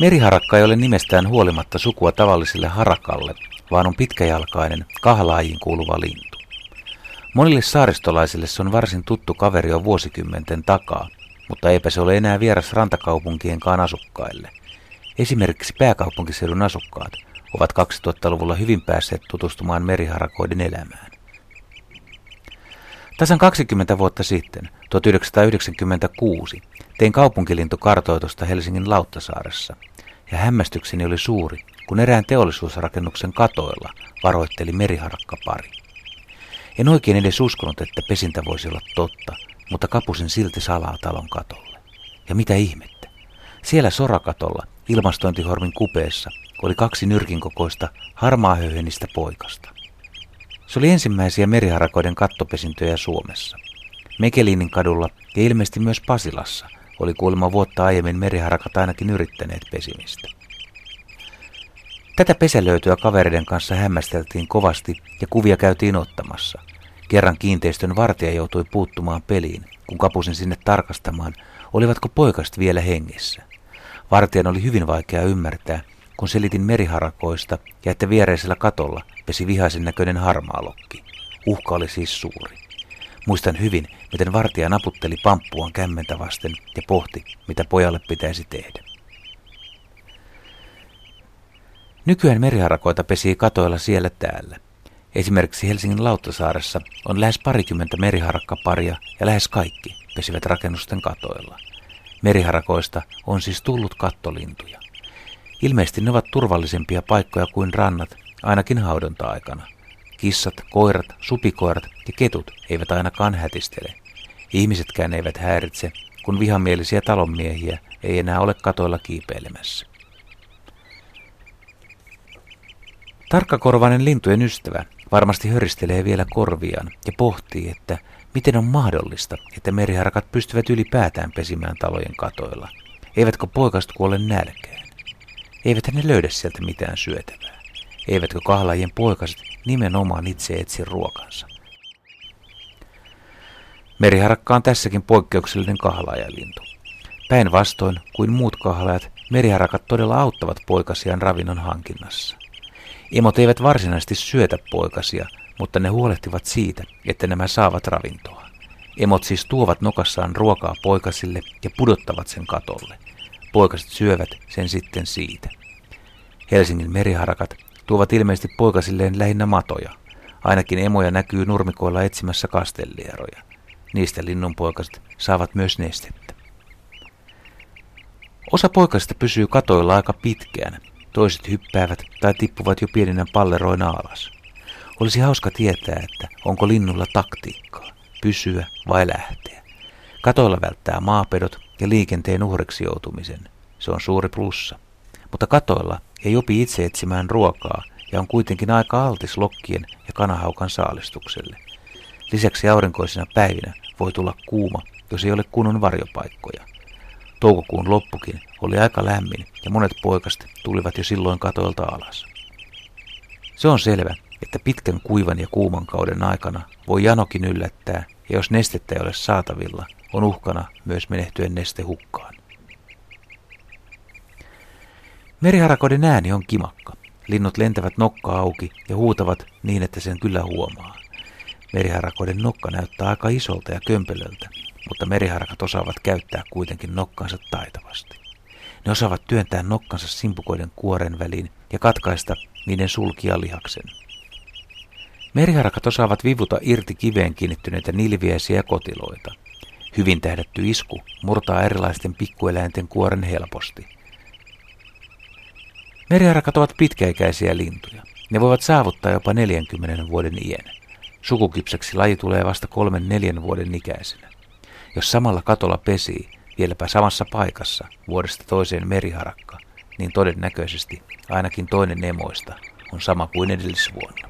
Meriharakka ei ole nimestään huolimatta sukua tavalliselle harakalle, vaan on pitkäjalkainen, kahlaajiin kuuluva lintu. Monille saaristolaisille se on varsin tuttu kaveri jo vuosikymmenten takaa, mutta eipä se ole enää vieras rantakaupunkienkaan asukkaille. Esimerkiksi pääkaupunkiseudun asukkaat ovat 2000-luvulla hyvin päässeet tutustumaan meriharakoiden elämään. Tasan 20 vuotta sitten, 1996, tein kaupunkilintukartoitusta Helsingin Lauttasaaressa, ja hämmästykseni oli suuri, kun erään teollisuusrakennuksen katoilla varoitteli meriharakkapari. En oikein edes uskonut, että pesintä voisi olla totta, mutta kapusin silti salaa talon katolle. Ja mitä ihmettä? Siellä sorakatolla, ilmastointihormin kupeessa, oli kaksi nyrkin kokoista harmaahöyhenistä poikasta. Se oli ensimmäisiä meriharakoiden kattopesintöjä Suomessa. Mekelinin kadulla ja ilmeisesti myös Pasilassa oli kuulemma vuotta aiemmin meriharakat ainakin yrittäneet pesimistä. Tätä pesälöytyä kavereiden kanssa hämmästeltiin kovasti ja kuvia käytiin ottamassa. Kerran kiinteistön vartija joutui puuttumaan peliin, kun kapusin sinne tarkastamaan, olivatko poikaset vielä hengissä. Vartijan oli hyvin vaikea ymmärtää, kun selitin meriharakoista ja että viereisellä katolla pesi vihaisen näköinen harmaalokki. Uhka oli siis suuri. Muistan hyvin, miten vartija naputteli pamppuaan kämmentä vasten ja pohti, mitä pojalle pitäisi tehdä. Nykyään meriharakoita pesii katoilla siellä täällä. Esimerkiksi Helsingin Lauttasaaressa on lähes parikymmentä meriharakkaparia ja lähes kaikki pesivät rakennusten katoilla. Meriharakoista on siis tullut kattolintuja. Ilmeisesti ne ovat turvallisempia paikkoja kuin rannat, ainakin haudonta-aikana. Kissat, koirat, supikoirat ja ketut eivät ainakaan hätistele. Ihmisetkään eivät häiritse, kun vihamielisiä talonmiehiä ei enää ole katoilla kiipeilemässä. Tarkkakorvainen lintujen ystävä varmasti höristelee vielä korviaan ja pohtii, että miten on mahdollista, että meriharakat pystyvät ylipäätään pesimään talojen katoilla. Eivätkö poikast kuole nälkään? Eivät ne löydä sieltä mitään syötävää. Eivätkö kahlajien poikaset nimenomaan itse etsi ruokansa? Meriharakka on tässäkin poikkeuksellinen kahlaajalintu. Päinvastoin kuin muut kahlaajat, meriharakat todella auttavat poikasiaan ravinnon hankinnassa. Emot eivät varsinaisesti syötä poikasia, mutta ne huolehtivat siitä, että nämä saavat ravintoa. Emot siis tuovat nokassaan ruokaa poikasille ja pudottavat sen katolle. Poikaset syövät sen sitten siitä. Helsingin meriharakat tuovat ilmeisesti poikasilleen lähinnä matoja. Ainakin emoja näkyy nurmikoilla etsimässä kastellieroja. Niistä linnunpoikaset saavat myös nestettä. Osa poikasista pysyy katoilla aika pitkään, Toiset hyppäävät tai tippuvat jo pieninä palleroina alas. Olisi hauska tietää, että onko linnulla taktiikkaa, pysyä vai lähteä. Katoilla välttää maapedot ja liikenteen uhreksi joutumisen. Se on suuri plussa. Mutta katoilla ei opi itse etsimään ruokaa ja on kuitenkin aika altis lokkien ja kanahaukan saalistukselle. Lisäksi aurinkoisina päivinä voi tulla kuuma, jos ei ole kunnon varjopaikkoja. Toukokuun loppukin oli aika lämmin ja monet poikast tulivat jo silloin katoilta alas. Se on selvä, että pitkän kuivan ja kuuman kauden aikana voi janokin yllättää ja jos nestettä ei ole saatavilla, on uhkana myös menehtyä neste Meriharakoiden ääni on kimakka. Linnut lentävät nokka auki ja huutavat niin, että sen kyllä huomaa. Meriharakoiden nokka näyttää aika isolta ja kömpelöltä, mutta meriharakat osaavat käyttää kuitenkin nokkansa taitavasti. Ne osaavat työntää nokkansa simpukoiden kuoren väliin ja katkaista niiden sulkia lihaksen. Meriharakat osaavat vivuta irti kiveen kiinnittyneitä nilviäisiä kotiloita. Hyvin tähdätty isku murtaa erilaisten pikkueläinten kuoren helposti. Meriharakat ovat pitkäikäisiä lintuja. Ne voivat saavuttaa jopa 40 vuoden iän. Sukukipseksi laji tulee vasta kolmen neljän vuoden ikäisenä. Jos samalla katolla pesii, vieläpä samassa paikassa vuodesta toiseen meriharakka, niin todennäköisesti ainakin toinen emoista on sama kuin edellisvuonna.